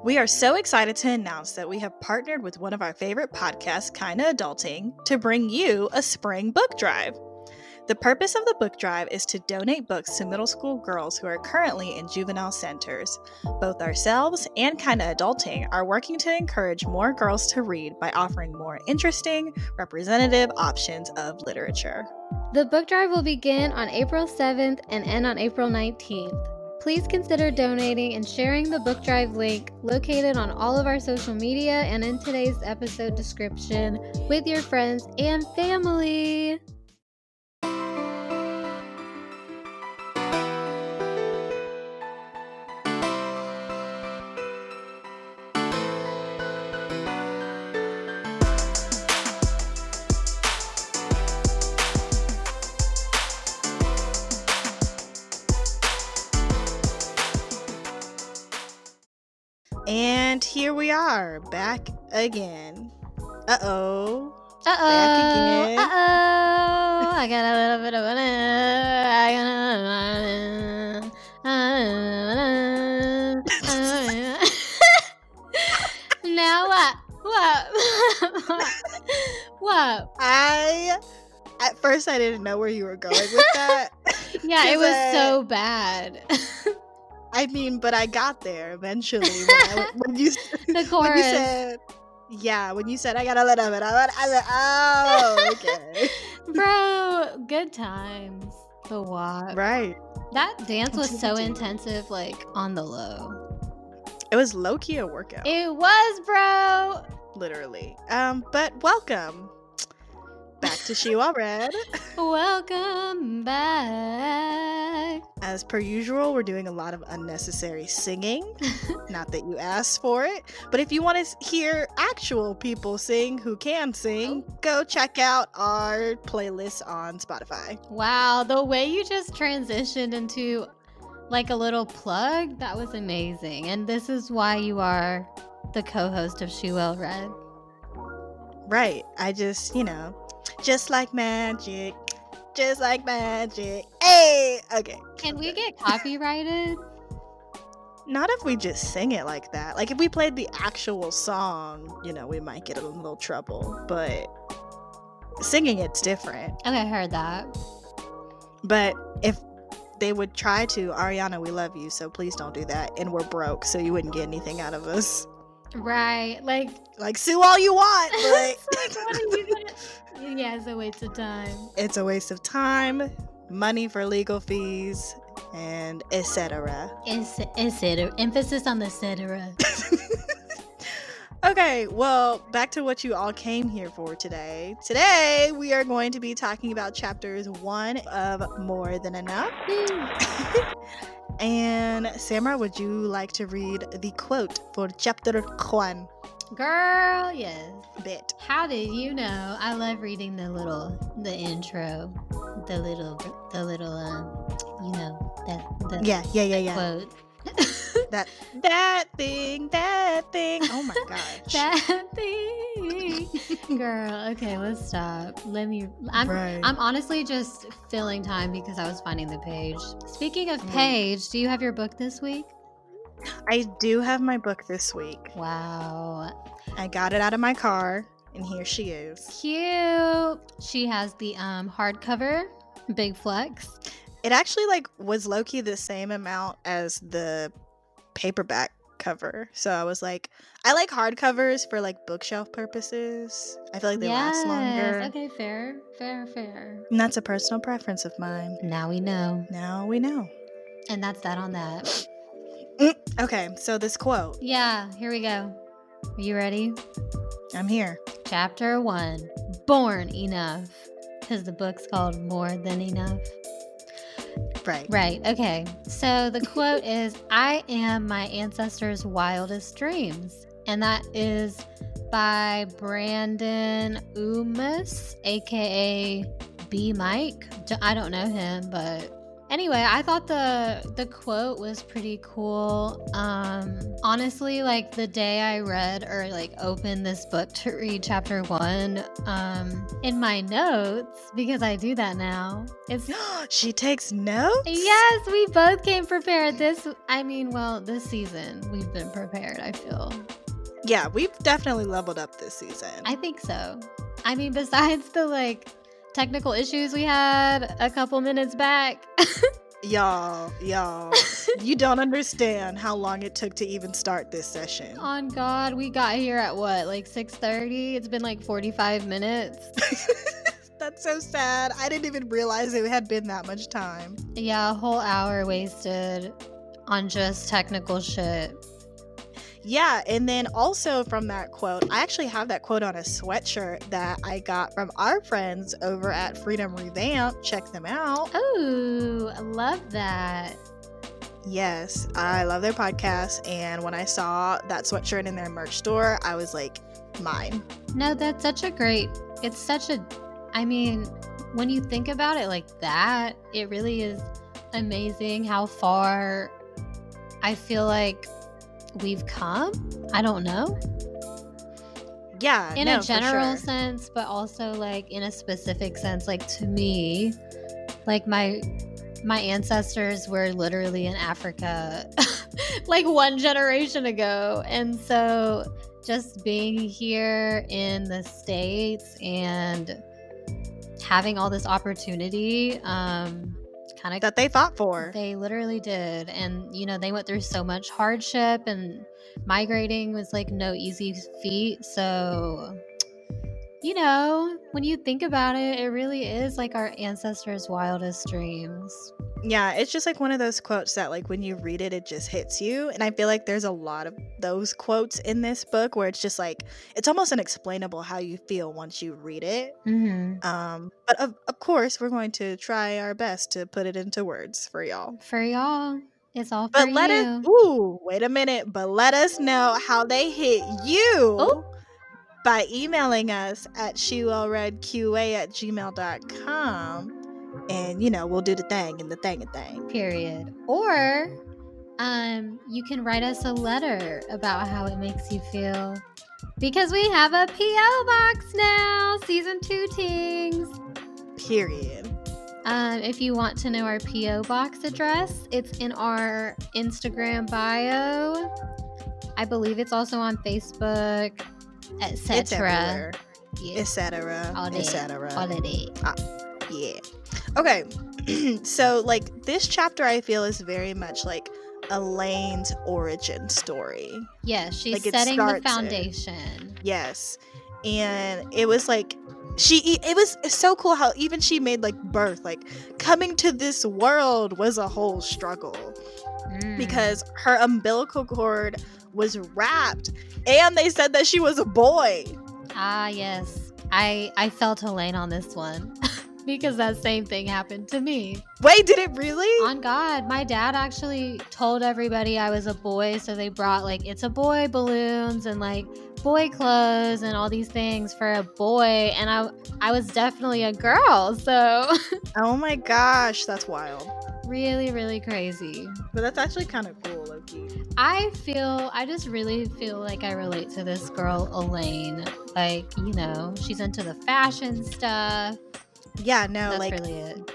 We are so excited to announce that we have partnered with one of our favorite podcasts, Kinda Adulting, to bring you a spring book drive. The purpose of the book drive is to donate books to middle school girls who are currently in juvenile centers. Both ourselves and Kinda Adulting are working to encourage more girls to read by offering more interesting, representative options of literature. The book drive will begin on April 7th and end on April 19th. Please consider donating and sharing the book drive link located on all of our social media and in today's episode description with your friends and family. Are, back again. Uh oh. Uh oh. Uh oh. I got a little bit of an. I got a. now what? What? what? I, at first, I didn't know where you were going with that. Yeah, it was uh, so bad. I mean, but I got there eventually. When, I, when you the when you said, yeah, when you said I got a little bit it, I was oh, okay, Bro, good times. The walk. right. That dance was so intensive, like on the low. It was low key a workout, It was, bro. literally. Um, but welcome back to She Well Read. Welcome back. As per usual, we're doing a lot of unnecessary singing. Not that you asked for it, but if you want to hear actual people sing who can sing, oh. go check out our playlist on Spotify. Wow, the way you just transitioned into like a little plug, that was amazing. And this is why you are the co-host of She Well Read. Right. I just, you know, just like magic, just like magic. Hey, okay. Can we get copyrighted? Not if we just sing it like that. Like if we played the actual song, you know, we might get in a little trouble. But singing it's different. Okay, I heard that. But if they would try to, Ariana, we love you, so please don't do that. And we're broke, so you wouldn't get anything out of us. Right. Like Like sue all you want, but like, what are you Yeah, it's a waste of time. it's a waste of time, money for legal fees, and etc. Etc. Emphasis on the etc. okay, well, back to what you all came here for today. Today, we are going to be talking about chapters one of More Than Enough. and Samra, would you like to read the quote for chapter one? Girl, yes. Bit. How did you know? I love reading the little, the intro, the little, the little, um, you know, that, the Yeah, yeah, yeah, yeah. quote. That that thing, that thing. Oh my gosh. that thing. Girl, okay, let's stop. Let me. I'm, Right. I'm honestly just filling time because I was finding the page. Speaking of Mm. page, do you have your book this week? I do have my book this week. Wow. I got it out of my car, and here she is. Cute. She has the um hardcover, big flex. It actually like was low key the same amount as the paperback cover. So I was like, I like hardcovers for like bookshelf purposes. I feel like they last longer. Okay, fair, fair, fair. And that's a personal preference of mine. Now we know. Now we know. And that's that on that. Mm, Okay, so this quote, Yeah, here we go. Are you ready? I'm here. Chapter one Born Enough. Because the book's called More Than Enough. Right. Right, okay. So the quote is I am my ancestors' wildest dreams. And that is by Brandan Odums, aka B Mike. I don't know him, but anyway, I thought the the quote was pretty cool. Um, honestly, like the day I read or like opened this book to read chapter one, um, in my notes because I do that now. It's she takes notes. Yes, we both came prepared. This, I mean, well, this season we've been prepared. I feel. Yeah, we've definitely leveled up this season. I think so. I mean, besides the like technical issues we had a couple minutes back. y'all, y'all, you don't understand how long it took to even start this session. On God, we got here at what, like 6:30? It's been like 45 minutes. That's so sad. I didn't even realize it had been that much time. Yeah, a whole hour wasted on just technical shit. Yeah, and then also from that quote, I actually have that quote on a sweatshirt that I got from our friends over at Freedom Revamp. Check them out. Oh, I love that. Yes, I love their podcast. And when I saw that sweatshirt in their merch store, I was like, mine. No, that's such a great, it's such a, I mean, when you think about it like that, it really is amazing how far I feel like we've come. I don't know. Yeah, in no, a general sure. sense, but also like in a specific sense. Like to me, like my my ancestors were literally in Africa like one generation ago, and so just being here in the states and having all this opportunity um kind of that they fought for. They literally did. And, you know, they went through so much hardship and migrating was like no easy feat. So, you know, when you think about it, it really is like our ancestors' wildest dreams. Yeah, it's just like one of those quotes that, like, when you read it, it just hits you. And I feel like there's a lot of those quotes in this book where it's just like, it's almost unexplainable how you feel once you read it. Mm-hmm. Um, but of, of course, we're going to try our best to put it into words for y'all. For y'all. It's all but for let you. us, ooh, wait a minute. But let us know how they hit you Oh. By emailing us at shewellreadqa at gmail.com. And, you know, we'll do the thing and the thing and thing. period. Or um, you can write us a letter about how it makes you feel. Because we have a P.O. box now, season two tings. Period. Um, if you want to know our P.O. box address, it's in our Instagram bio. I believe it's also on Facebook, etc. Etc. all day, Etc. all of it. Yeah. Okay. so like this chapter I feel is very much like Elaine's origin story. Yeah, she's Like, setting the foundation. Yes. And it was like she it was so cool how even she made like birth like coming to this world was a whole struggle Mm. because her umbilical cord was wrapped and they said that she was a boy. Ah, yes. I I felt Elaine on this one because that same thing happened to me. Wait, did it really? On God, my dad actually told everybody I was a boy, so they brought like it's a boy balloons and like boy clothes and all these things for a boy, and I I was definitely a girl, so Oh my gosh, that's wild. Really really crazy. But that's actually kind of cool, Loki. I feel I just really feel like I relate to this girl Elaine. Like, you know, she's into the fashion stuff. Yeah, no, That's like really it.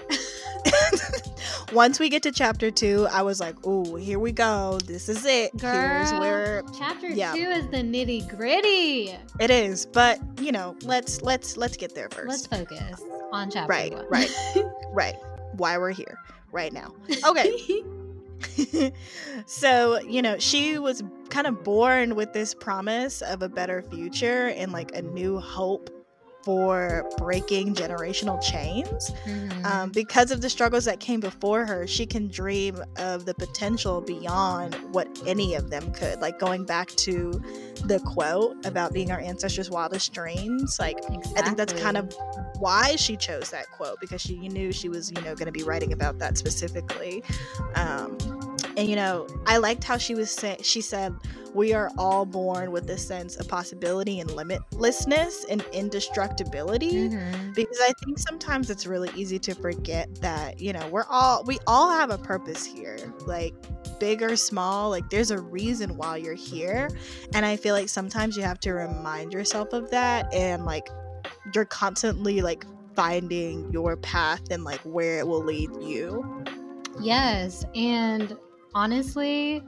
once we get to chapter two, I was like, "Oh, here we go. This is it. Here's where Chapter Yeah. two is the nitty gritty. it is." But you know, let's let's let's get there 1st Let's focus on chapter Right, one. right. right. Why we're here right now? Okay. so you know, she was kind of born with this promise of a better future and like a new hope for breaking generational chains. Mhm. um, because of the struggles that came before her, she can dream of the potential beyond what any of them could. Like going back to the quote about being our ancestors' wildest dreams. Like I think that's kind of why she chose that quote because she knew she was, you know, going to be writing about that specifically. Um, and you know, I liked how she was saying. She said, we are all born with this sense of possibility and limitlessness and indestructibility Mhm. because I think sometimes it's really easy to forget that, you know, we're all we all have a purpose here. Like big or small, like there's a reason why you're here. And I feel like sometimes you have to remind yourself of that and like you're constantly like finding your path and like where it will lead you. Yes, and honestly,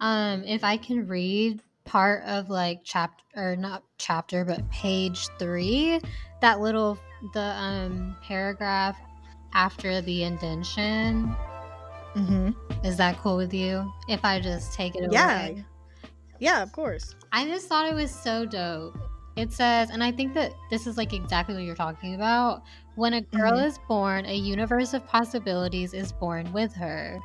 um, if I can read part of like chapter or not chapter, but page three, that little the um paragraph after the indention, Mm-hmm. is that cool with you? If I just take it Yeah. away. Yeah, Yeah, of course. I just thought it was so dope. It says, and I think that this is like exactly what you're talking about. When a girl Mhm. is born, a universe of possibilities is born with her.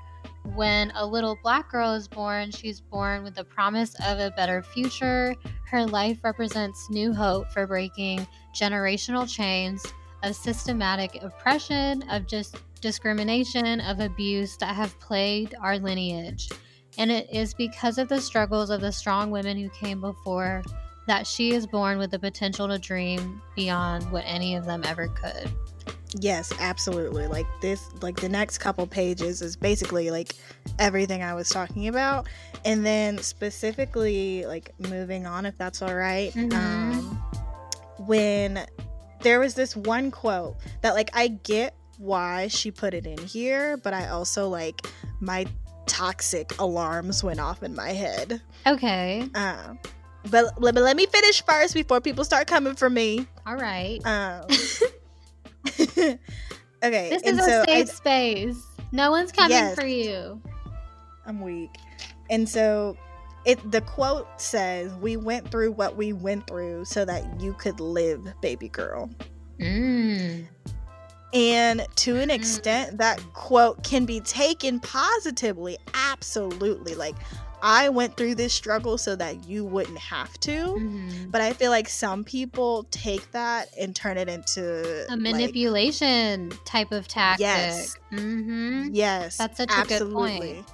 When a little black girl is born, she's born with the promise of a better future. Her life represents new hope for breaking generational chains of systematic oppression, of just discrimination, of abuse that have plagued our lineage. And it is because of the struggles of the strong women who came before that she is born with the potential to dream beyond what any of them ever could. Yes, absolutely. Like this like the next couple pages is basically like everything I was talking about. And then specifically like moving on if that's all right, Mhm. Um when there was this one quote that like I get why she put it in here, but I also like my toxic alarms went off in my head. Okay. Uh, but, but let me finish first before people start coming for me. All right. Um, okay, This and is a safe space. No one's coming Yes. for you. I'm weak, and so it the quote says, "We went through what we went through so that you could live, baby girl." Mm. And to an Mm. extent, that quote can be taken positively. Absolutely, like I went through this struggle so that you wouldn't have to. Mhm. But I feel like some people take that and turn it into A like, manipulation type of tactic. Yes. Mm-hmm. Yes. That's such a good absolutely. point.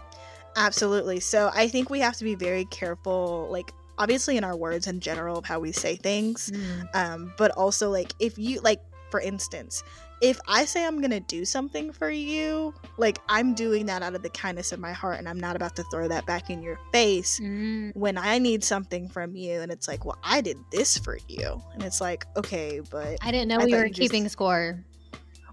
Absolutely. So I think we have to be very careful, like obviously in our words in general of how we say things. Mm. Um, but also like if you like for instance, if I say I'm gonna do something for you, like I'm doing that out of the kindness of my heart and I'm not about to throw that back in your face Mm. when I need something from you and it's like, well, I did this for you. And it's like, okay, but I didn't know I we were you just- keeping score.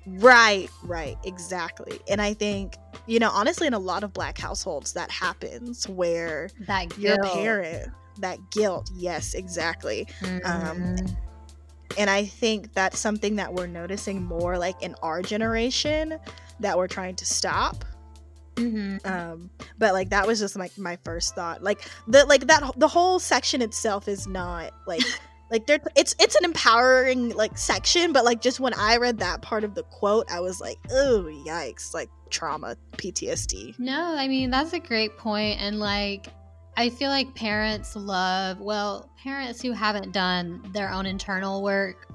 Right, right, exactly. And I think, you know, honestly, in a lot of black households, that happens where That your parent, that guilt, yes, exactly. Mhm. And I think that's something that we're noticing more like in our generation that we're trying to stop. Mhm. Um, but like that was just like my first thought. Like the like that the whole section itself is not like like there it's it's an empowering like section, but like just when I read that part of the quote, I was like, oh yikes, like trauma, PTSD. No, I mean that's a great point and like I feel like parents love, well, parents who haven't done their own internal work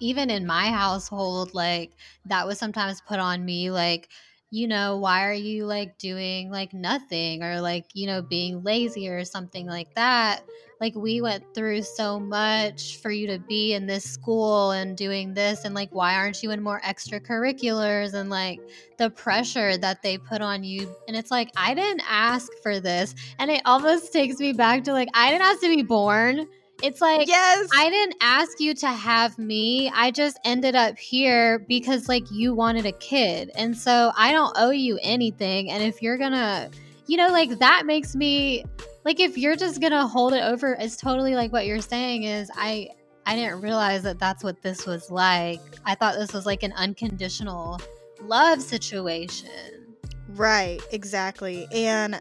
even in my household like that was sometimes put on me like you know why are you like doing like nothing? or like you know being lazy or something like that like we went through so much for you to be in this school and doing this and like why aren't you in more extracurriculars and like the pressure that they put on you and it's like i didn't ask for this and it almost takes me back to like i didn't ask to be born it's like Yes. I didn't ask you to have me. I just ended up here because like you wanted a kid. And so I don't owe you anything. And if you're gonna, you know, like that makes me like if you're just gonna hold it over, it's totally like what you're saying is I I didn't realize that that's what this was like. I thought this was like an unconditional love situation. Right, exactly. And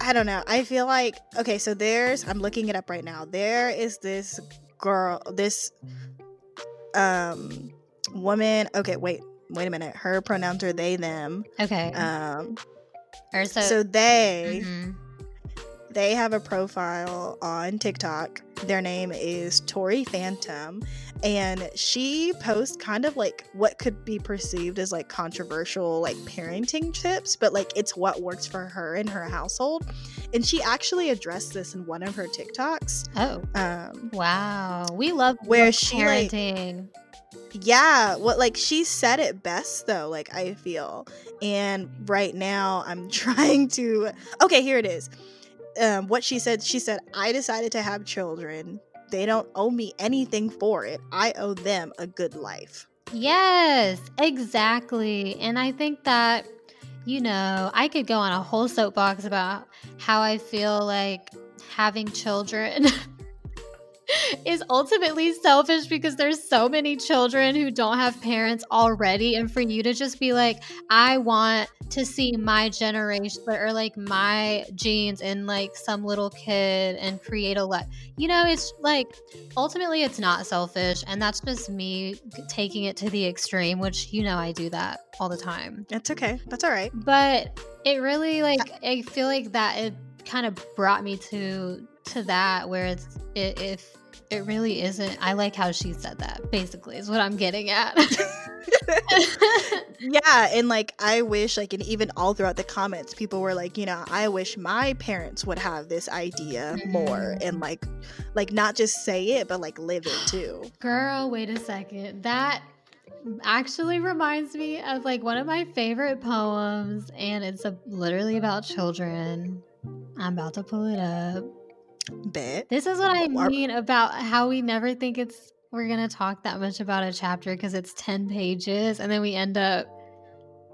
I don't know. I feel like okay, so there's I'm looking it up right now. There is this girl, this um woman. Okay, wait. Wait a minute. Her pronouns are they them. Okay. Um or so, so they Mhm. they have a profile on TikTok. Their name is Tori Phantom, and she posts kind of like what could be perceived as like controversial, like parenting tips, but like it's what works for her and her household. And she actually addressed this in one of her TikToks. Oh, Um, wow. We love Where she, like- parenting. Yeah, what like she said it best though, like I feel. And right now I'm trying to Okay, here it is. Um what she said, she said I decided to have children. They don't owe me anything for it. I owe them a good life. Yes, exactly. And I think that, you know, I could go on a whole soapbox about how I feel like having children is ultimately selfish because there's so many children who don't have parents already. And for you to just be like, I want to see my generation or like my genes in like some little kid and create a life. You know, it's like ultimately it's not selfish and that's just me taking it to the extreme which you know i do that all the time It's okay. That's all right. but it really like i feel like that it kind of brought me to to that where it's it, if it really isn't i like how she said that basically is what i'm getting at yeah, and like I wish like and even all throughout the comments people were like, you know, I wish my parents would have this idea more mm-hmm. and like like not just say it but like live it too. Girl, wait a second. That actually reminds me of like one of my favorite poems, and it's a, literally about children. I'm about to pull it up. Bet. This is what um, I mean about how we never think it's we're gonna talk that much about a chapter because it's ten pages, and then we end up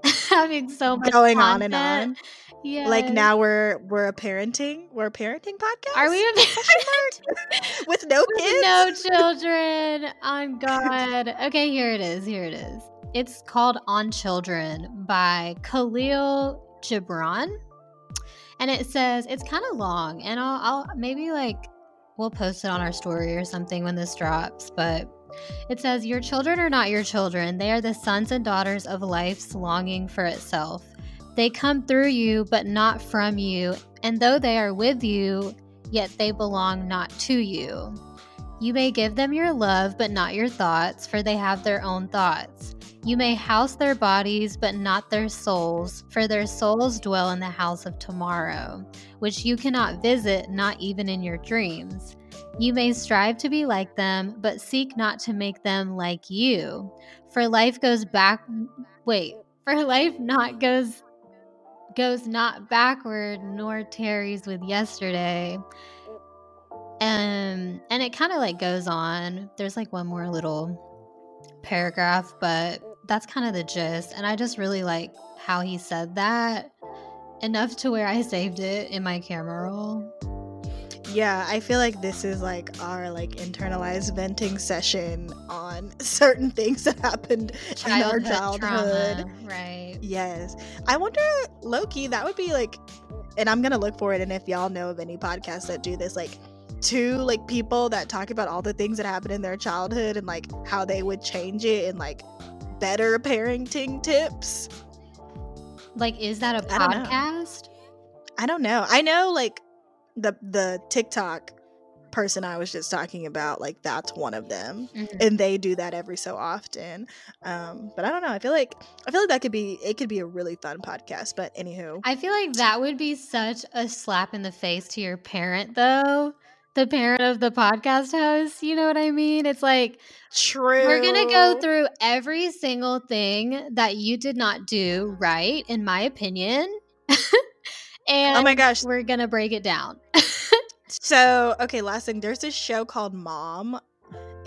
having so much Going on and on. Yeah, Like now we're we're a parenting we're a parenting podcast. Are we a with no kids? no children on God. Okay, here it is. Here it is. It's called On Children by Khalil Gibran. And it says it's kind of long, and I'll, I'll maybe like we'll post it on our story or something when this drops. But it says, Your children are not your children. They are the sons and daughters of life's longing for itself. They come through you, but not from you. And though they are with you, yet they belong not to you. You may give them your love, but not your thoughts, for they have their own thoughts. You may house their bodies, but not their souls, for their souls dwell in the house of tomorrow, which you cannot visit, not even in your dreams. You may strive to be like them, but seek not to make them like you. For life goes back wait, for life not goes goes not backward nor tarries with yesterday. Um and it kind of like goes on. There's like one more little paragraph, but that's kind of the gist. And I just really like how he said that enough to where I saved it in my camera roll. Yeah, I feel like this is like our like internalized venting session on certain things that happened in our childhood. trauma, right? Yes. I wonder, Loki, that would be like, and I'm going to look for it. And if y'all know of any podcasts that do this, like, two like people that talk about all the things that happened in their childhood and like how they would change it and like better parenting tips. Like, is that a I don't know. podcast? I don't know. I know like the the TikTok person I was just talking about, like that's one of them. Mhm. And they do that every so often. Um, but I don't know. I feel like I feel like that could be it could be a really fun podcast. But anywho. I feel like that would be such a slap in the face to your parent, though. The parent of the podcast host, you know what I mean? It's like True. we're gonna go through every single thing that you did not do right, in my opinion. and Oh my gosh. we're gonna break it down. So, okay, last thing. There's this show called Mom,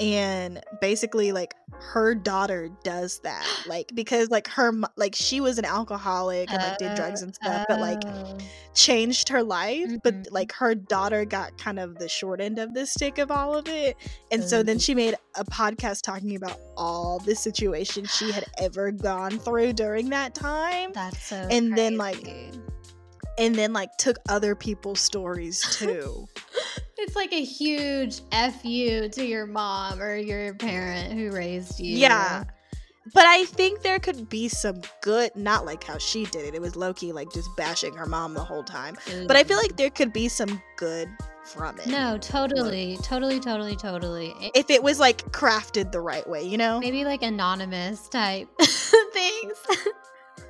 and basically, like, her daughter does that. Like, because, like, her, like, she was an alcoholic and, like, did drugs and stuff, but, like, Oh. changed her life. Mhm. But, like, her daughter got kind of the short end of the stick of all of it. And so then she made a podcast talking about all the situations she had ever gone through during that time. that's so and then, like. And then, like, took other people's stories too. It's like a huge F you to your mom or your parent who raised you. Yeah. but I think there could be some good, not like how she did it. It was Loki like just bashing her mom the whole time. But I feel like there could be some good from it. No, totally, totally, totally, totally. It- If it was like crafted the right way, you know? maybe like anonymous type things.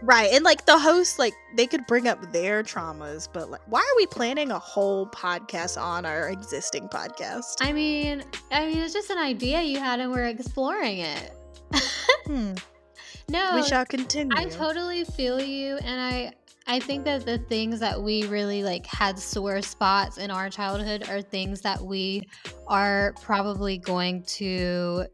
Right. And like the host, like they could bring up their traumas, but like, why are we planning a whole podcast on our existing podcast? I mean, I mean, it's just an idea you had, and we're exploring it. Hmm. No, we shall continue. I totally feel you, and I I think that the things that we really like had sore spots in our childhood are things that we are probably going to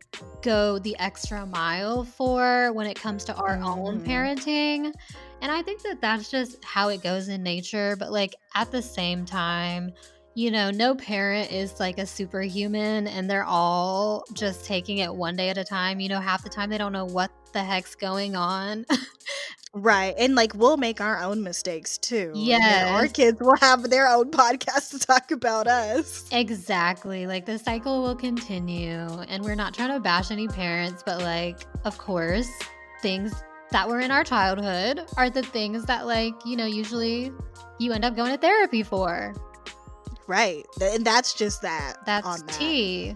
go the extra mile for when it comes to our own Mhm. parenting. And I think that that's just how it goes in nature, but like at the same time, you know, no parent is like a superhuman and they're all just taking it one day at a time. You know, half the time they don't know what the heck's going on. right. And like we'll make our own mistakes too. Yeah. our kids will have their own podcast to talk about us. Exactly. Like the cycle will continue. And we're not trying to bash any parents, but like, of course, things that were in our childhood are the things that, like, you know, usually you end up going to therapy for. Right. And that's just that. That's on that. tea.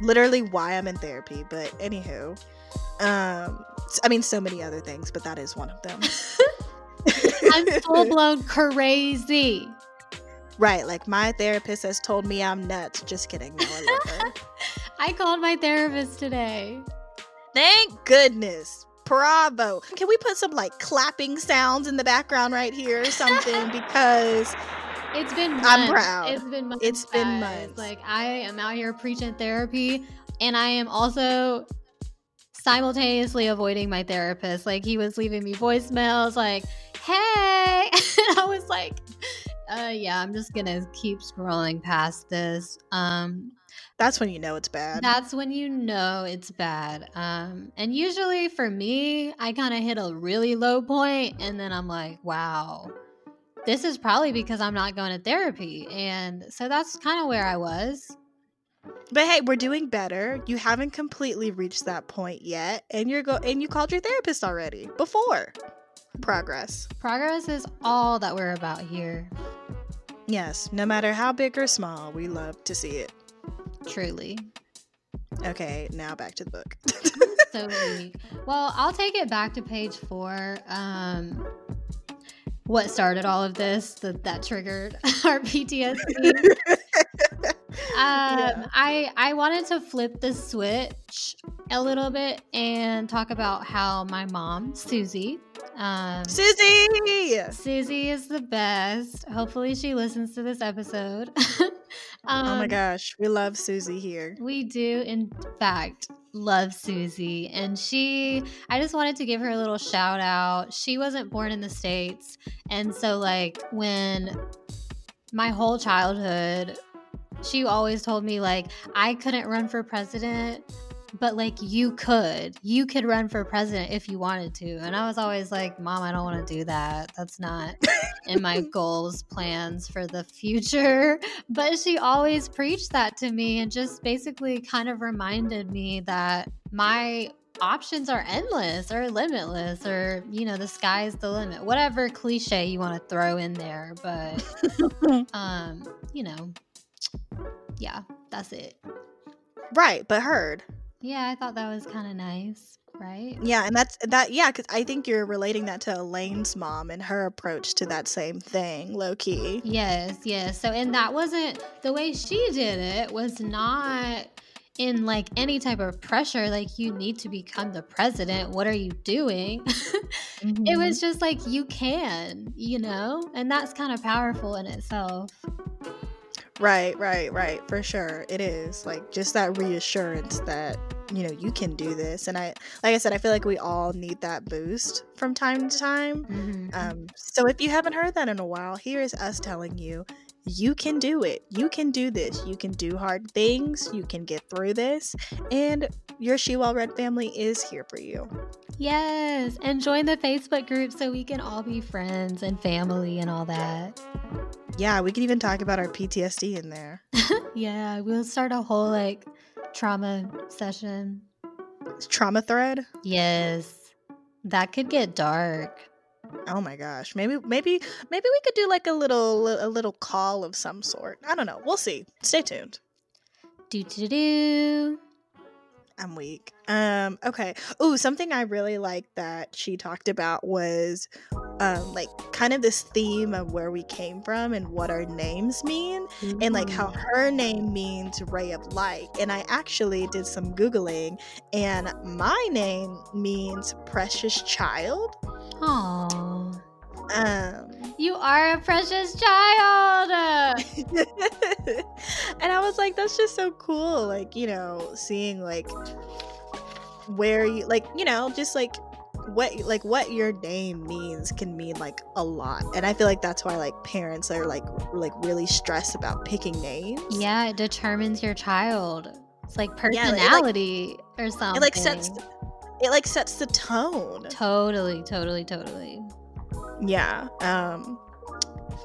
Literally why I'm in therapy. But anywho. Um I mean so many other things, but that is one of them. I'm full blown crazy. Right, like my therapist has told me I'm nuts. Just kidding. No, I love her. I called my therapist today. Thank goodness. Bravo. Can we put some like clapping sounds in the background right here or something? because It's been months. I'm proud. It's been months. It's been guys. months. Like I am out here preaching therapy and I am also simultaneously avoiding my therapist. Like he was leaving me voicemails like, "Hey." and I was like, uh yeah, I'm just going to keep scrolling past this. Um that's when you know it's bad. that's when you know it's bad. Um, and usually for me, I kind of hit a really low point, and then I'm like, wow, this is probably because I'm not going to therapy. And so that's kind of where I was. But hey, we're doing better. You haven't completely reached that point yet, and you're go and you called your therapist already before. Progress. Progress is all that we're about here, Yes, no matter how big or small, we love to see it. truly. Okay, now back to the book. So weak. Well, I'll take it back to page four. Um, what started all of this that, that triggered our PTSD? Um, Yeah. I I wanted to flip the switch a little bit and talk about how my mom, Susie, um, Susie! Susie is the best. Hopefully, she listens to this episode. um, oh my gosh, we love Susie here. we do, in fact, love Susie. And she, I just wanted to give her a little shout out. She wasn't born in the States. And so, like, when my whole childhood, she always told me, like, I couldn't run for president. But like you could, you could run for president if you wanted to, and I was always like, "Mom, I don't want to do that. That's not in my goals, plans for the future." But she always preached that to me and just basically kind of reminded me that my options are endless or limitless or, you know, the sky's the limit. Whatever cliche you want to throw in there, but um, you know, yeah, that's it. right, but heard. Yeah, I thought that was kind of nice, right? Yeah, and that's that. Yeah, because I think you're relating that to Elaine's mom and her approach to that same thing, low key. Yes, yes. So, and that wasn't the way she did it, was not in like any type of pressure, like you need to become the president. What are you doing? it mm-hmm. was just like you can, you know? And that's kind of powerful in itself. Right, right, right, for sure. It is like just that reassurance that you know you can do this, and I, like I said, I feel like we all need that boost from time to time. Mhm. Um, so if you haven't heard that in a while, here is us telling you you can do it. You can do this. You can do hard things. You can get through this. And your She Well Read family is here for you. Yes, and join the Facebook group so we can all be friends and family and all that. Yeah, we can even talk about our PTSD in there. Yeah, we'll start a whole like trauma session. trauma thread. Yes. That could get dark. Oh my gosh. Maybe maybe maybe we could do like a little a little call of some sort. I don't know. We'll see. Stay tuned. Do do do. I'm weak. Um, okay. Ooh, something I really liked that she talked about was um like kind of this theme of where we came from and what our names mean and like how her name means ray of light. And I actually did some googling and my name means precious child. Aww. Um You are a precious child. and I was like, that's just so cool. Like, you know, seeing like where you like, you know, just like what like what your name means can mean like a lot. And I feel like that's why like parents are like like really stressed about picking names. yeah, it determines your child. It's like Yeah, it, like- personality or something. It like sets it like sets the tone. Totally, totally, totally. Yeah. Um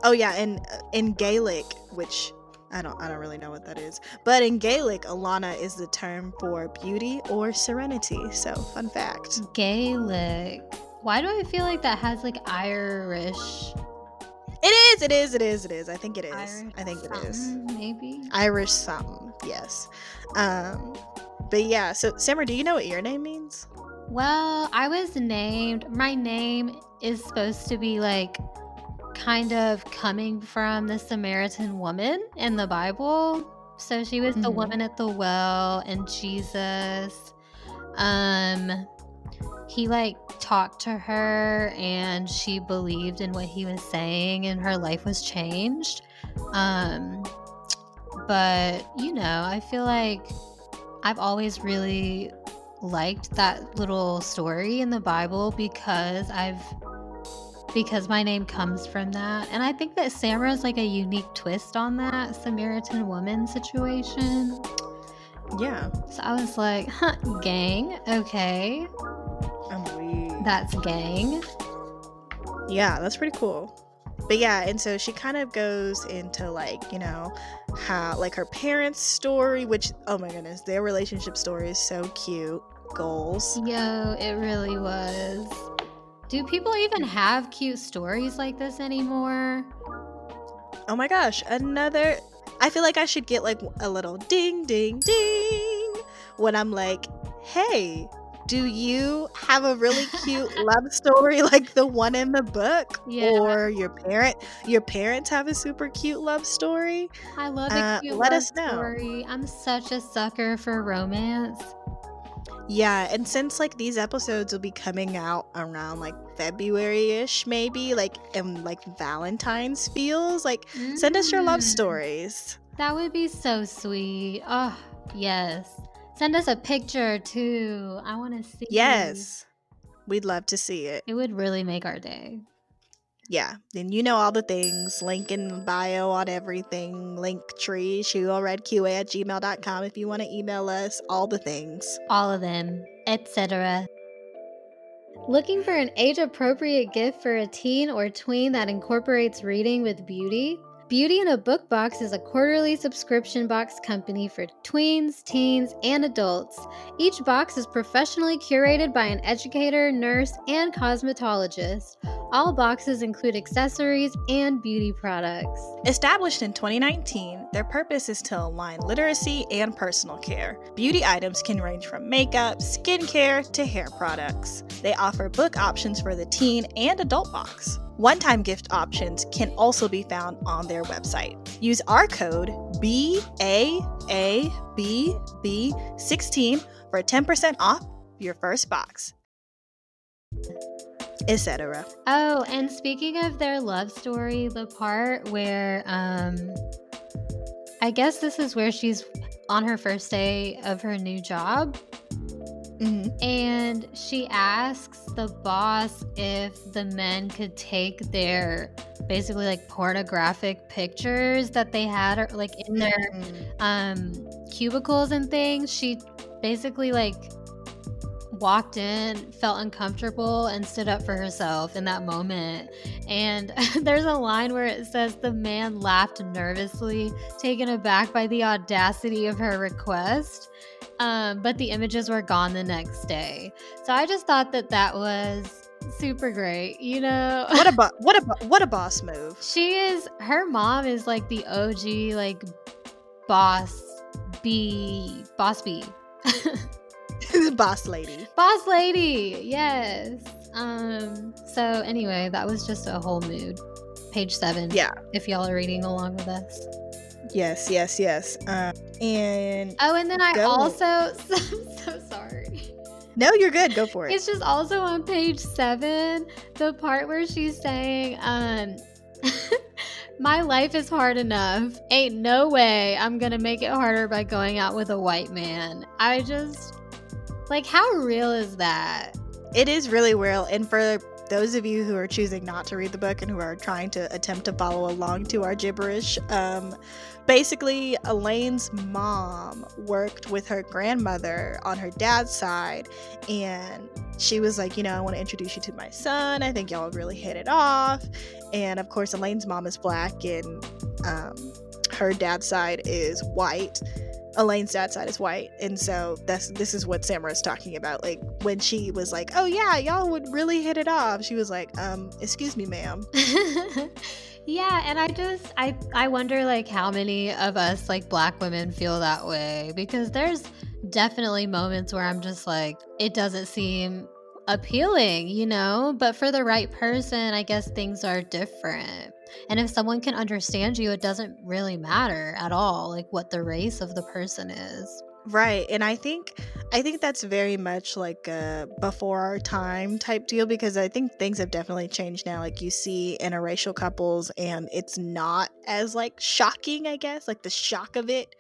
Oh yeah, and uh, in Gaelic, which I don't I don't really know what that is. But in Gaelic, Alana is the term for beauty or serenity. So, fun fact. Gaelic. Why do I feel like that has like Irish? It is, it is, it is, it is. I think it is. Irish I think it is. Maybe. Irish something. Yes. Um but yeah, so Samra, do you know what your name means? Well, I was named. My name is supposed to be like kind of coming from the Samaritan woman in the Bible. So she was the Mhm. woman at the well and Jesus. Um he like talked to her and she believed in what he was saying and her life was changed. Um but you know, I feel like I've always really liked that little story in the Bible because I've because my name comes from that. And I think that Samra is like a unique twist on that Samaritan woman situation. Yeah. So I was like, huh, gang, okay. I'm. That's gang. Yeah, that's pretty cool. But yeah, and so she kind of goes into like, you know, how like her parents' story, which oh my goodness, their relationship story is so cute. Goals. Yo, it really was. Do people even have cute stories like this anymore? Oh my gosh, another I feel like I should get like a little ding ding ding when I'm like, "Hey, do you have a really cute love story like the one in the book Yeah. or your parent your parents have a super cute love story?" I love a Uh, cute let love us know. story. I'm such a sucker for romance. Yeah, and since like these episodes will be coming out around like February-ish maybe, like and like Valentine's feels, like send us your love Mm. stories. That would be so sweet. Oh, yes. Send us a picture too. I want to see. Yes. We'd love to see it. It would really make our day. Yeah. Then you know all the things. Link in bio on everything. Link tree, QA at gmail.com if you want to email us. All the things. All of them, etc. Looking for an age appropriate gift for a teen or tween that incorporates reading with beauty? Beauty in a Book Box is a quarterly subscription box company for tweens, teens, and adults. Each box is professionally curated by an educator, nurse, and cosmetologist. All boxes include accessories and beauty products. Established in 2019, their purpose is to align literacy and personal care. Beauty items can range from makeup, skincare, to hair products. They offer book options for the teen and adult box. One time gift options can also be found on their website. Use our code BAABB16 for 10% off your first box. Etc. Oh, and speaking of their love story, the part where um I guess this is where she's on her first day of her new job hmm and she asks the boss if the men could take their basically like pornographic pictures that they had or like in their um cubicles and things. She basically like walked in felt uncomfortable and stood up for herself in that moment. And there's a line where it says the man laughed nervously taken aback by the audacity of her request um, but the images were gone the next day. So I just thought that that was super great. You know, what a bo- what a bo- what a boss move. She is. Her mom is like the OG like boss B boss B. boss lady. Boss lady. Yes. Um. So anyway, that was just a whole mood. Page seven. Yeah. If y'all are reading along with us. Yes, yes, yes. Um, and oh, and then I go. also I'm so sorry. No, you're good. Go for it. It's just also on page seven, the part where she's saying, um, my life is hard enough. Ain't no way I'm gonna make it harder by going out with a white man. I just like how real is that? It is really real. And for those of you who are choosing not to read the book and who are trying to attempt to follow along to our gibberish, um, basically, Elaine's mom worked with her grandmother on her dad's side, and she was like, You know, I want to introduce you to my son. I think y'all really hit it off. And of course, Elaine's mom is black, and um, her dad's side is white. Elaine's dad side is white, and so that's this is what Samra is talking about. Like when she was like, "Oh yeah, y'all would really hit it off," she was like, "Um, excuse me, ma'am." yeah, and I just I I wonder like how many of us like black women feel that way because there's definitely moments where I'm just like it doesn't seem appealing, you know, but for the right person, I guess things are different. And if someone can understand you, it doesn't really matter at all, like what the race of the person is. Right. And I think I think that's very much like a before our time type deal because I think things have definitely changed now. Like you see interracial couples and it's not as like shocking, I guess. Like the shock of it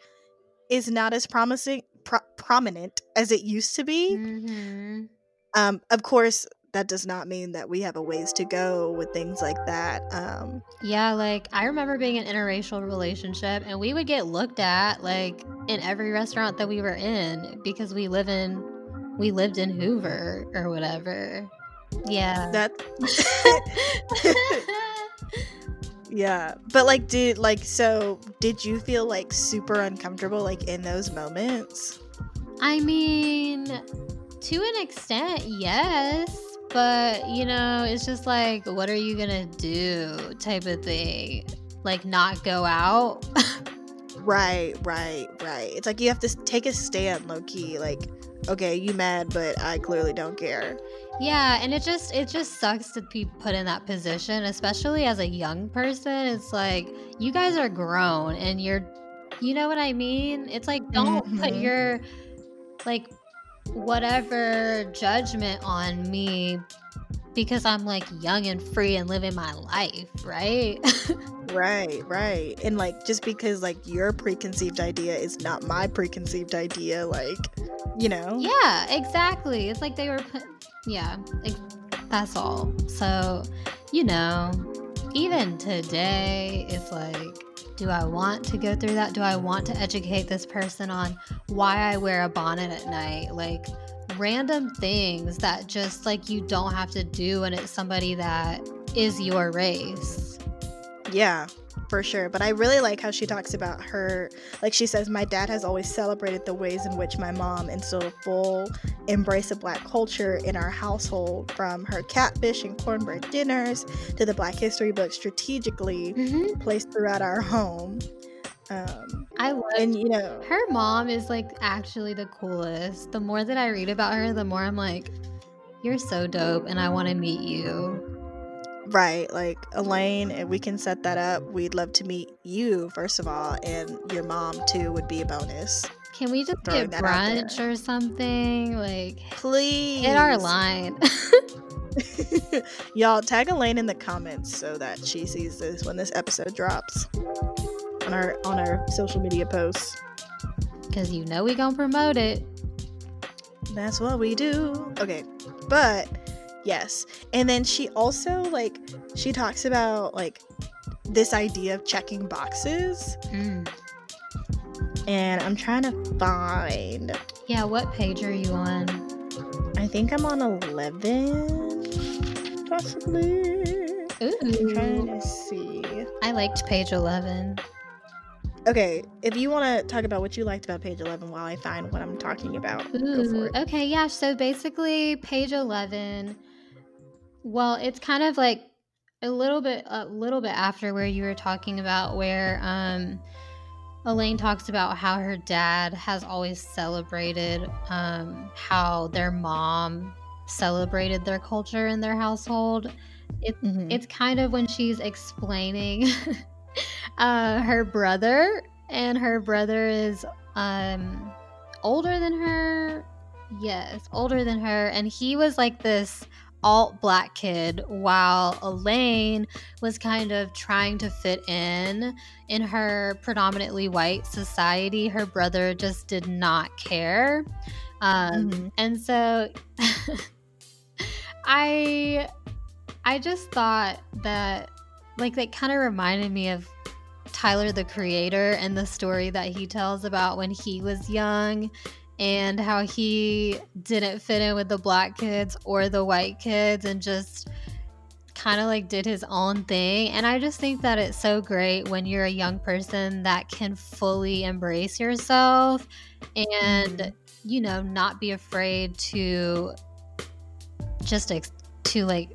is not as promising pro- prominent as it used to be. Mm-hmm. Um, of course, that does not mean that we have a ways to go with things like that. Um, yeah, like I remember being in an interracial relationship and we would get looked at like in every restaurant that we were in because we live in we lived in Hoover or whatever. Yeah. That Yeah. But like did like so did you feel like super uncomfortable like in those moments? I mean, to an extent, yes but you know it's just like what are you gonna do? type of thing like not go out. Right right right. It's like you have to take a stand low-key like okay you mad but i clearly don't care. Yeah and it just it just sucks to be put in that position especially as a young person. It's like you guys are grown and you're you know what i mean? It's like don't mm-hmm. put your like whatever judgment on me because I'm like young and free and living my life, right? right, right. And like just because like your preconceived idea is not my preconceived idea, like, you know? Yeah, exactly. It's like they were put, yeah, it, that's all. So, you know, even today, it's like, do I want to go through that? Do I want to educate this person on why I wear a bonnet at night? Like, random things that just like you don't have to do and it's somebody that is your race. Yeah, for sure. But I really like how she talks about her, like she says, my dad has always celebrated the ways in which my mom instilled a full embrace of black culture in our household, from her catfish and cornbread dinners to the black history books strategically mm-hmm. placed throughout our home. Um, I love and you know her mom is like actually the coolest. The more that I read about her, the more I'm like, you're so dope, and I want to meet you. Right, like Elaine, and we can set that up, we'd love to meet you first of all, and your mom too would be a bonus. Can we just get brunch or something? Like, please hit our line. Y'all tag Elaine in the comments so that she sees this when this episode drops on our on our social media posts. Cause you know we gonna promote it. That's what we do. Okay, but yes, and then she also like she talks about like this idea of checking boxes. Mm. And I'm trying to find. Yeah, what page are you on? I think I'm on 11, possibly. Ooh. I'm trying to see. I liked page 11. Okay, if you want to talk about what you liked about page 11 while I find what I'm talking about, Ooh, okay, yeah. So basically, page eleven. Well, it's kind of like a little bit, a little bit after where you were talking about where um, Elaine talks about how her dad has always celebrated um, how their mom celebrated their culture in their household. It, Mhm. It's kind of when she's explaining uh, her brother, and her brother is um, older than her. Yes, older than her, and he was like this alt black kid, while Elaine was kind of trying to fit in in her predominantly white society. Her brother just did not care, um, Mhm. and so I I just thought that like that kind of reminded me of Tyler the creator and the story that he tells about when he was young and how he didn't fit in with the black kids or the white kids and just kind of like did his own thing and I just think that it's so great when you're a young person that can fully embrace yourself and Mhm. you know not be afraid to just ex- to like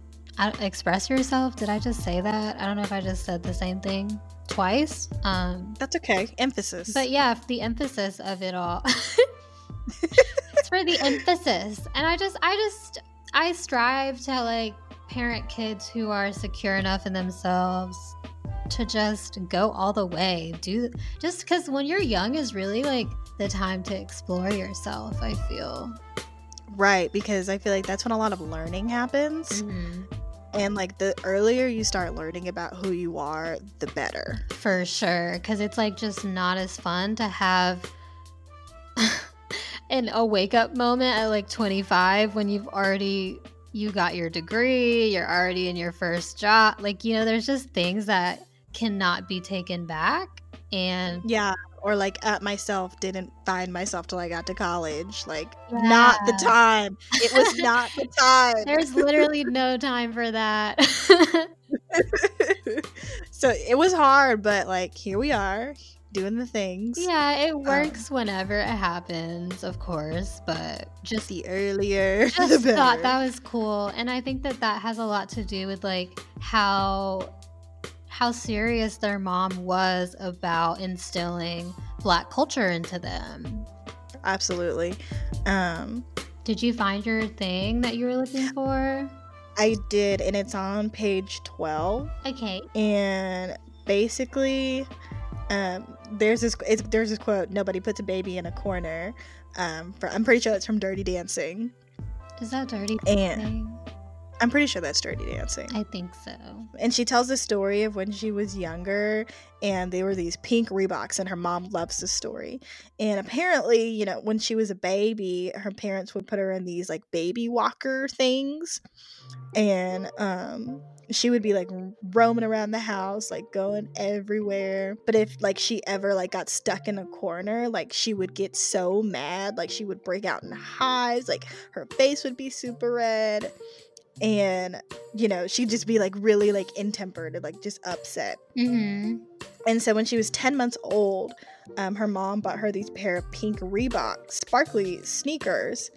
express yourself did i just say that i don't know if i just said the same thing twice um That's okay. Emphasis. but yeah the emphasis of it all it's for the emphasis and i just i just i strive to like parent kids who are secure enough in themselves to just go all the way do just because when you're young is really like the time to explore yourself i feel right, because I feel like that's when a lot of learning happens. Mm-hmm. And like the earlier you start learning about who you are, the better. For sure, because it's like just not as fun to have an a wake up moment at like 25 when you've already you got your degree, you're already in your first job. Like you know, there's just things that cannot be taken back, and Yeah. Or like at myself didn't find myself till I got to college. Like not the time. It was not the time. there's literally no time for that. so it was hard, but like here we are doing the things. yeah, it works whenever it happens, of course, but just The earlier, the just better. thought that was cool and i think that that has a lot to do with like how how serious their mom was about instilling black culture into them Absolutely. Um, did you find your thing that you were looking for I did, and it's on page twelve. okay and basically um there's this it's, there's this quote nobody puts a baby in a corner um for, i'm pretty sure it's from dirty dancing. Is that dirty Dancing? i'm pretty sure that's dirty dancing. I think so. And she tells the story of when she was younger and they were these pink reeboks and her mom loves the story. And apparently you know when she was a baby her parents would put her in these like baby walker things. And um she would be like roaming around the house like going everywhere. But if like she ever like got stuck in a corner like she would get so mad like she would break out in hives like her face would be super red. And you know she'd just be like really like intempered and like just upset. Mm-hmm. and so when she was 10 months old um, her mom bought her these pair of pink reebok sparkly sneakers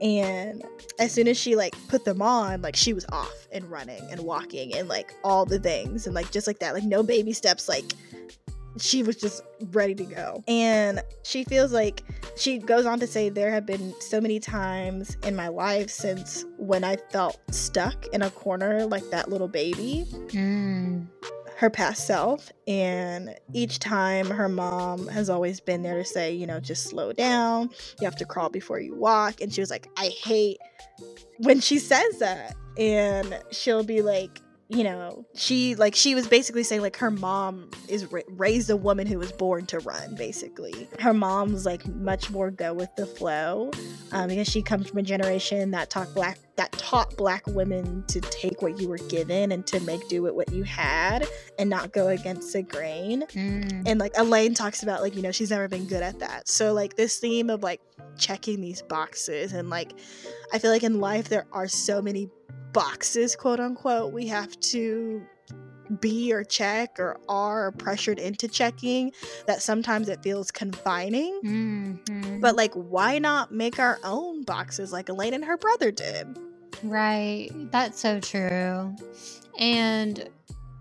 and as soon as she like put them on like she was off and running and walking and like all the things and like just like that like no baby steps like she was just ready to go and she feels like she goes on to say there have been so many times in my life since when i felt stuck in a corner like that little baby mm. Her past self and each time her mom has always been there to say you know just slow down you have to crawl before you walk and she was like i hate when she says that and she'll be like you know she like she was basically saying like her mom is ra- raised a woman who was born to run basically. Her mom's like much more go with the flow um, because she comes from a generation that taught black that taught black women to take what you were given and to make do with what you had and not go against the grain Mm. and like elaine talks about like you know she's never been good at that so like this theme of like checking these boxes and like i feel like in life there are so many boxes quote unquote we have to be or check or are pressured into checking that sometimes it feels confining. Mm-hmm. But like, why not make our own boxes like Elaine and her brother did? Right. That's so true. And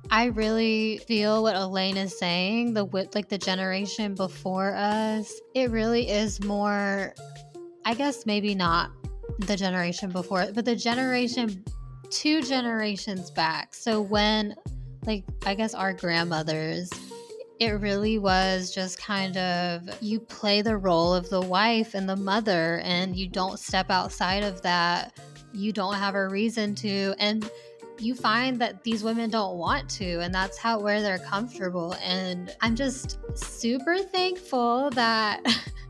I really feel what Elaine is saying. The wi- like the generation before us, it really is more. I guess maybe not the generation before, but the generation two generations back. So when, like, I guess our grandmothers. It really was just kind of you play the role of the wife and the mother, and you don't step outside of that. You don't have a reason to. And you find that these women don't want to and that's how where they're comfortable and i'm just super thankful that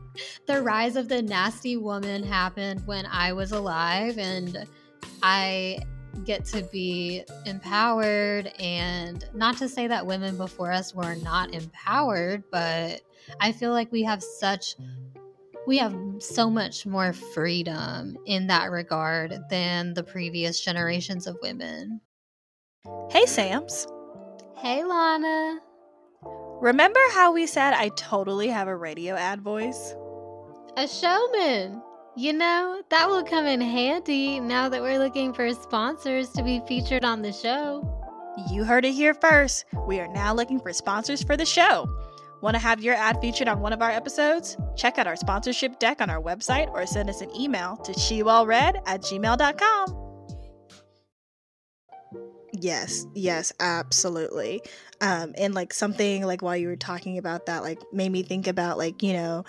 the rise of the nasty woman happened when i was alive and i get to be empowered and not to say that women before us were not empowered but i feel like we have such we have so much more freedom in that regard than the previous generations of women. Hey, Sams. Hey, Lana. Remember how we said I totally have a radio ad voice? A showman. You know, that will come in handy now that we're looking for sponsors to be featured on the show. You heard it here first. We are now looking for sponsors for the show. Want to have your ad featured on one of our episodes? Check out our sponsorship deck on our website or send us an email to shewellread at gmail.com. Yes, yes, absolutely. Um, and like something like while you were talking about that, like made me think about like, you know,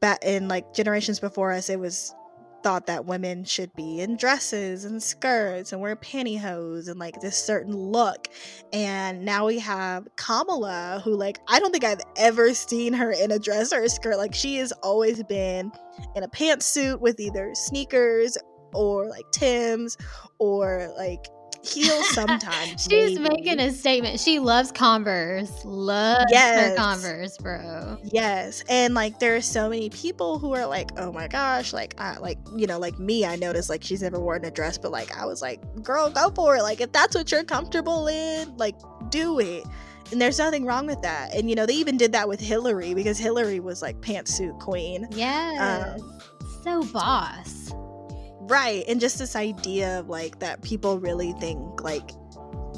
back in like generations before us, it was thought that women should be in dresses and skirts and wear pantyhose and like this certain look. And now we have Kamala, who like I don't think I've ever seen her in a dress or a skirt. Like she has always been in a pantsuit with either sneakers or like Tim's or like heels sometimes. She's maybe. making a statement. She loves Converse. Loves her Converse, bro. Yes, and like there are so many people who are like, "Oh my gosh!" Like, I like you know, like me. I noticed like she's never worn a dress, but like I was like, "Girl, go for it!" Like if that's what you're comfortable in, like do it. And there's nothing wrong with that. And you know, they even did that with Hillary because Hillary was like pantsuit queen, um, Yes. so boss. Right? And just this idea of like that people really think like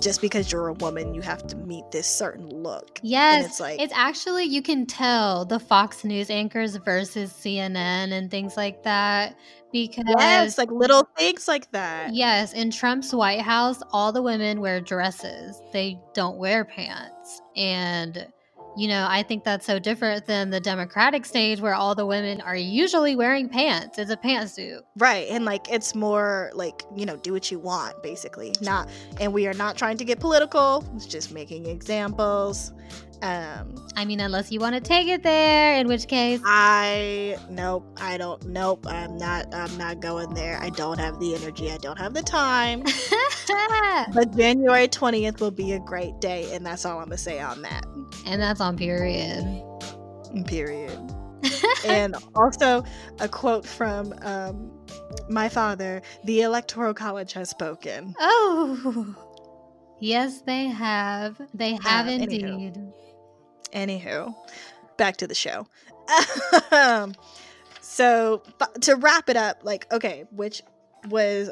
just because you're a woman, you have to meet this certain look. Yes. and it's like It's actually you can tell the Fox News anchors versus CNN and things like that because yes, like little things like that. Yes, in Trump's White House, all the women wear dresses. They don't wear pants. And, you know, I think that's so different than the Democratic stage where all the women are usually wearing pants. It's a pantsuit. Right. And like it's more like, you know, do what you want, basically. Not and we are not trying to get political. It's just making examples. Um I mean, unless you want to take it there, in which case, I nope, I don't nope, I'm not I'm not going there. I don't have the energy. I don't have the time. But January 20th will be a great day and that's all I'm going to say on that. and that's on period. Period. and also a quote from um my father, the electoral college has spoken. oh, yes, they have. They have indeed. Anywho, back to the show. Um, so to wrap it up, like, okay, which was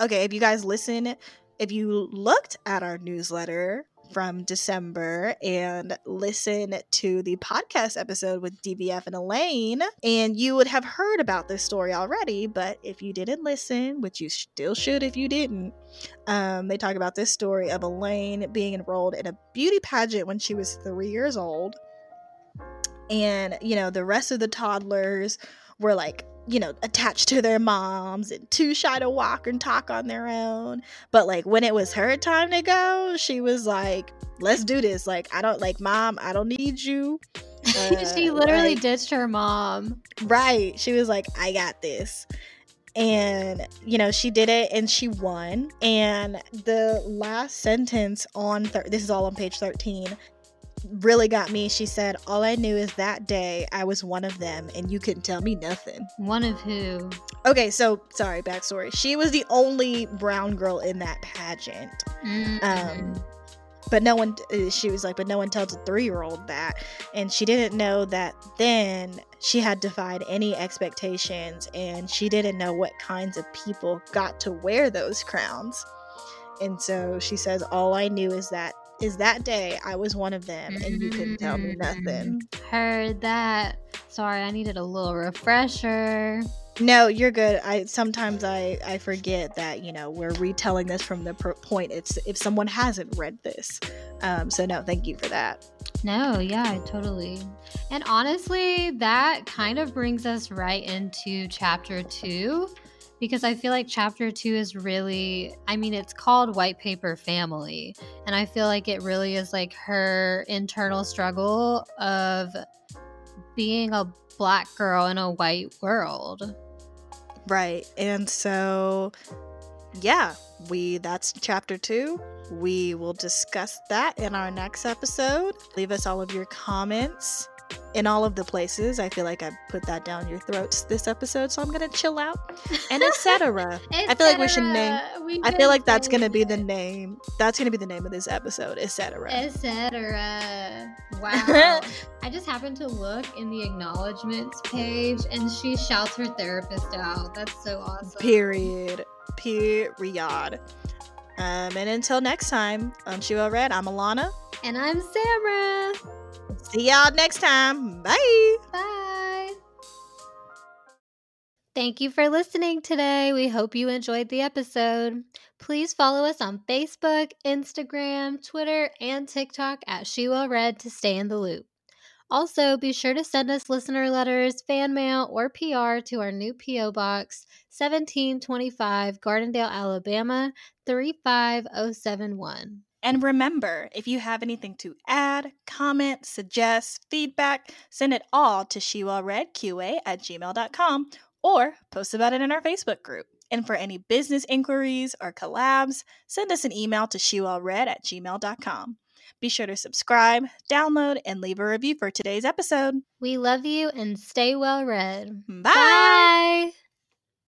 okay, if you guys listen, if you looked at our newsletter from December and listen to the podcast episode with DBF and Elaine, and you would have heard about this story already. But if you didn't listen, which you still should if you didn't, um, they talk about this story of Elaine being enrolled in a beauty pageant when she was three years old. And, you know, the rest of the toddlers were like, you know, attached to their moms and too shy to walk and talk on their own. But like when it was her time to go, she was like, let's do this. Like, I don't like, mom, I don't need you. she Uh, literally like- ditched her mom. Right. She was like, I got this. And, you know, she did it and she won. And the last sentence on, thir- this is all on page 13, really got me. She said, All I knew is that day I was one of them and you couldn't tell me nothing. One of who? Okay, so sorry, backstory. She was the only brown girl in that pageant. Mm. Um, but no one uh, she was like but no one tells a three-year-old that and she didn't know that then she had defied any expectations and she didn't know what kinds of people got to wear those crowns and so she says all i knew is that is that day I was one of them and you couldn't tell me nothing. Heard that. Sorry, I needed a little refresher. No, you're good. I sometimes I I forget that you know we're retelling this from the point it's if someone hasn't read this. Um, so no, thank you for that. No, yeah, totally. And honestly, that kind of brings us right into chapter two because I feel like chapter two is really, I mean, it's called White Paper Family. And I feel like it really is like her internal struggle of being a black girl in a white world. Right. And so, yeah, we, that's chapter two. We will discuss that in our next episode. Leave us all of your comments in all of the places. I feel like I put that down your throats this episode, so I'm gonna chill out and etc. I feel like we should name. We I feel like that's gonna be the name. That's gonna be the name of this episode, etc. Etc. Wow. I just happened to look in the acknowledgments page, and she shouts her therapist out. That's so awesome. Period. Period. Um, and until next time, She Well Read, I'm Alana. And I'm Samra. See y'all next time. Bye. Bye. Thank you for listening today. We hope you enjoyed the episode. Please follow us on Facebook, Instagram, Twitter, and TikTok at She Well Read to stay in the loop. Also, be sure to send us listener letters, fan mail, or PR to our new P.O. Box 1725 Gardendale, Alabama 35071. And remember, if you have anything to add, comment, suggest, feedback, send it all to shewellreadqa at gmail.com or post about it in our Facebook group. And for any business inquiries or collabs, send us an email to shewellread at gmail.com. Be sure to subscribe, download, and leave a review for today's episode. We love you and stay well read. Bye. Bye.